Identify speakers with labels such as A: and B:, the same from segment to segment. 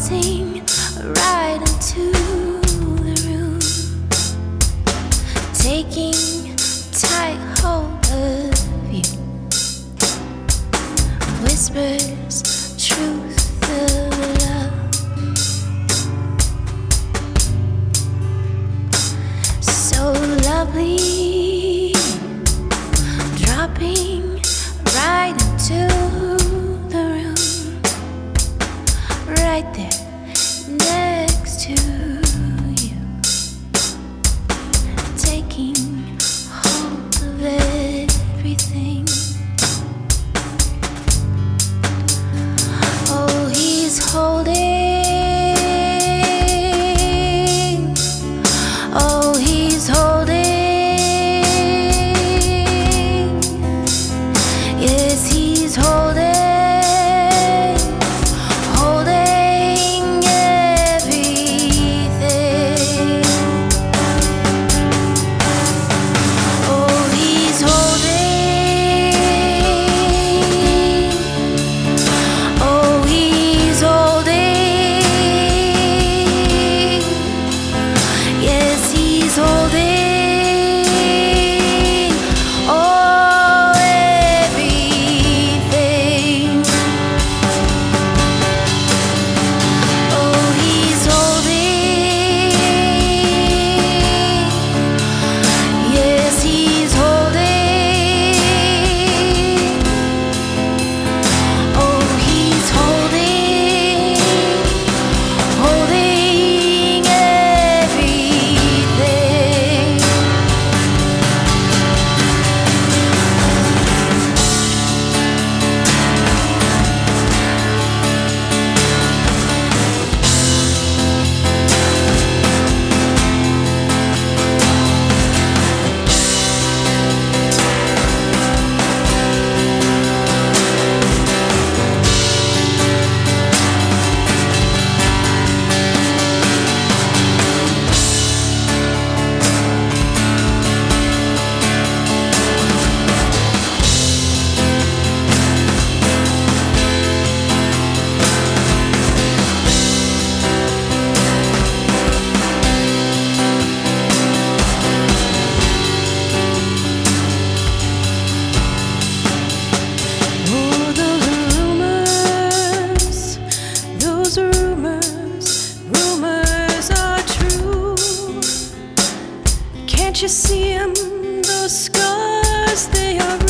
A: melting right into the room, taking tight hold of you. Whispers.
B: you seeing those scars? They are.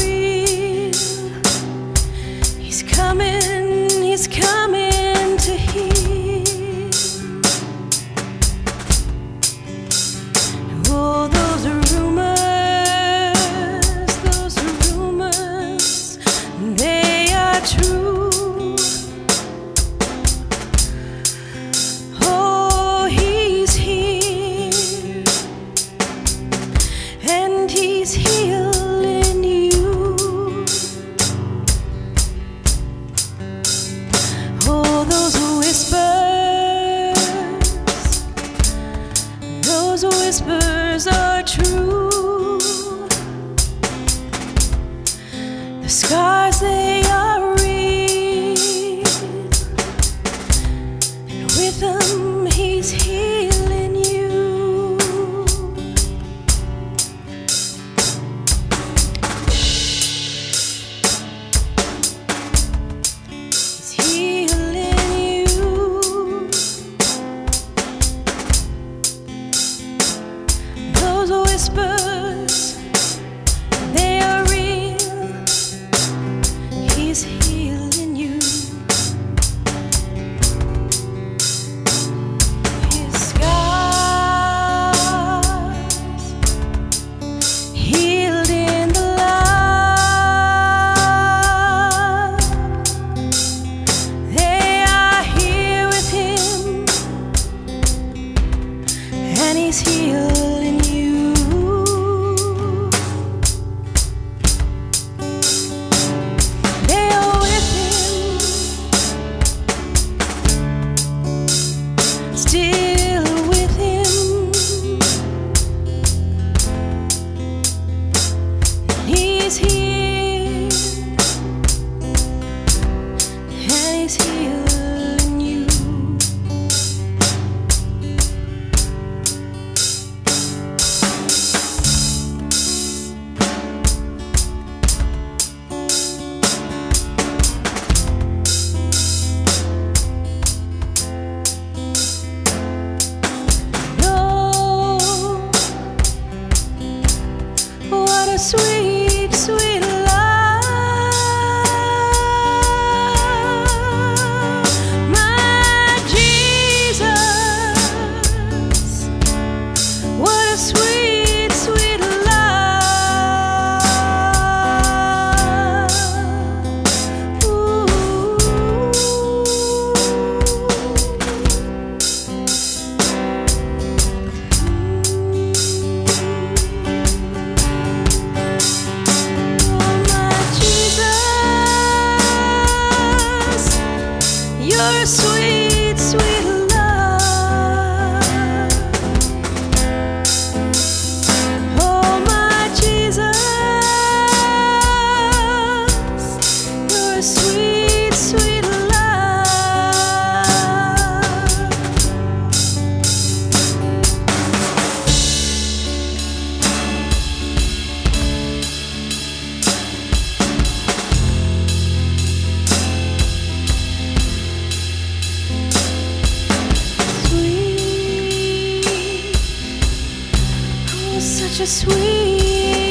B: Sweet